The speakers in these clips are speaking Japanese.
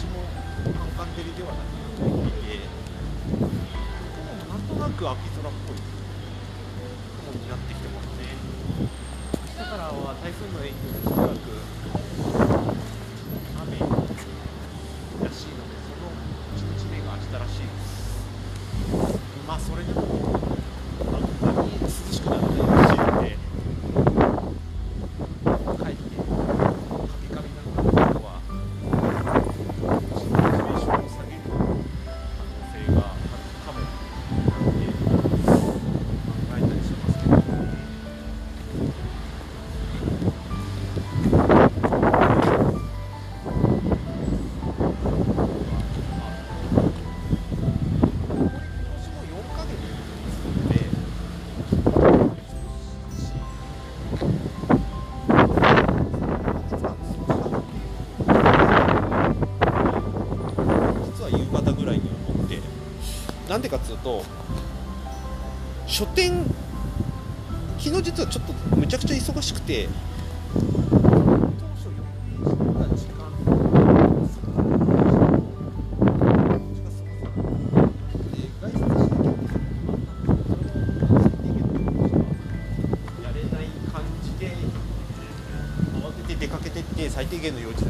私もカンカン照りではなくて、ここもなんとなく秋空っぽい。と書店昨日実はちょっとむちゃくちゃ忙しくて最低限の用事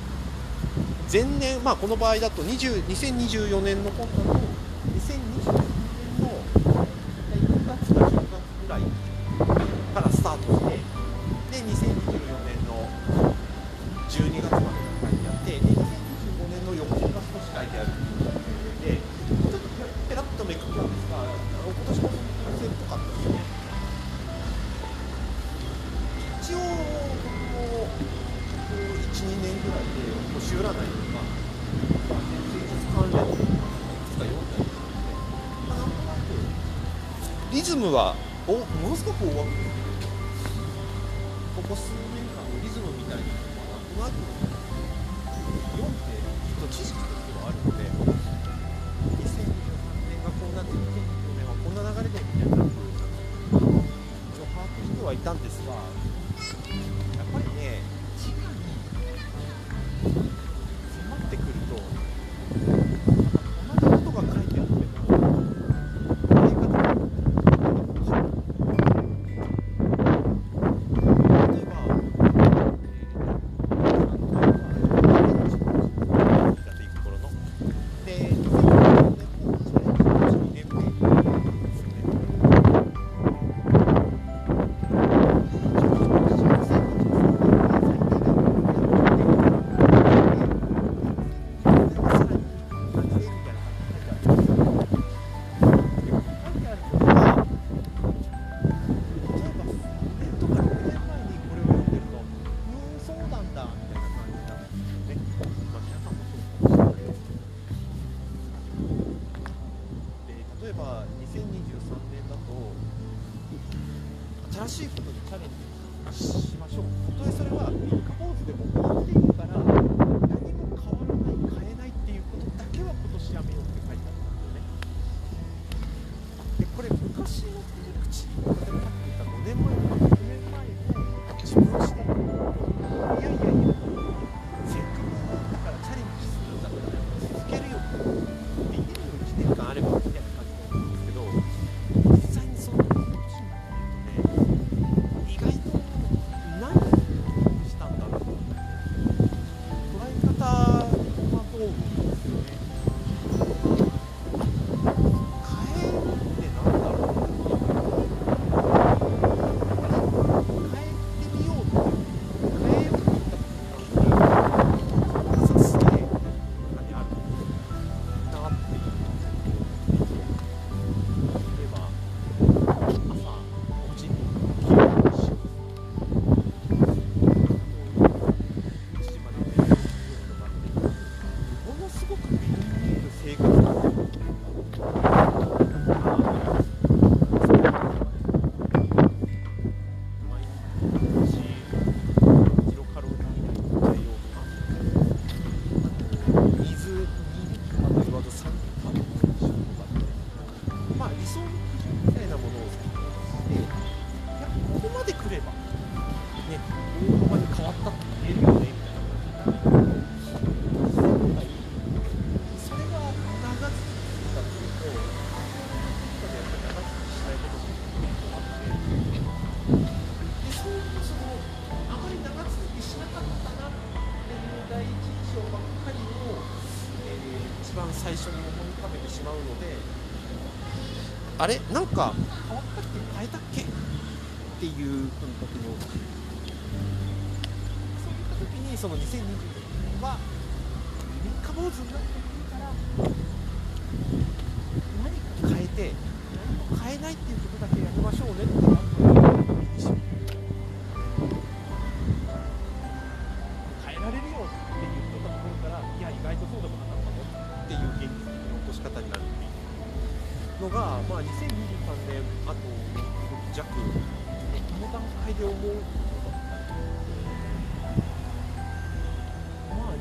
前年、まあ、この場合だと20 2024年の今度の占いとか、まあ、関連とかいくつか読んだりとか、まあ、なんとなくリズムはおものすごく大枠でここ数年間のリズムみたいなのがなんとなく読んできっと知識としてはあるので2023年がこうなって2024年はこんな流れでみたいな一応把握してはいたんですが。worship わったって言えるよねみたいな。それが長続きかっていうと、やっぱり長続きしないことあって、でそういうその、あまり長続きしなかったなっていう第一印象ばっかりを、え、一番最初に思い浮かべてしまうので、あれ、なんか変わったっけ、変えたっけ？っていう感覚に。時にその2020年は3日坊主になってもいいから何か変えて何も変えないっていうことだけやりましょうねってなる変えられるよって言ってたところからいや意外とそうでもなかったのっていう現実的な落とし方になるっていうのが、まあ、2023年あと6弱の段階で思う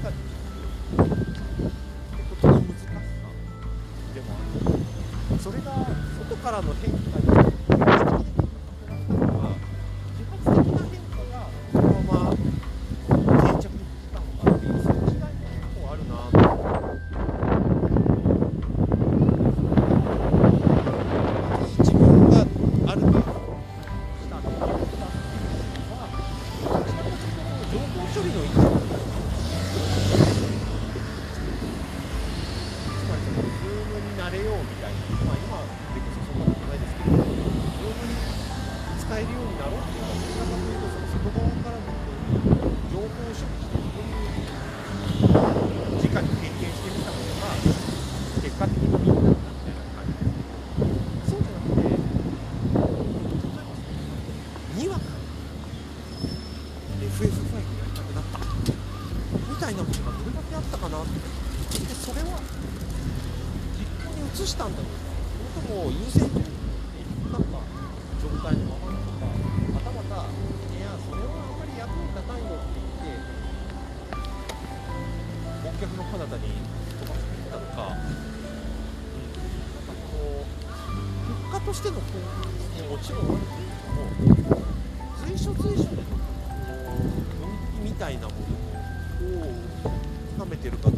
Thank you. それは実行に移したんだろうかそれとも優先順位に引っかった状態のままなのかまたまたいやそれはあんまり役に立たんよって言って顧客の彼方に飛ばしていったのか、うん、なんかこう結果としての効率にもちろんあるけれども随所随所での分岐みたいなものを深めてるかと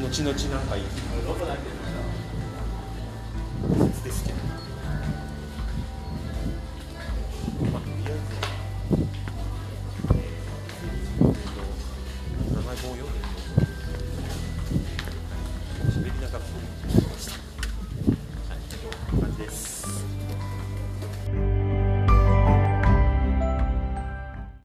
後々なんかいいですけど。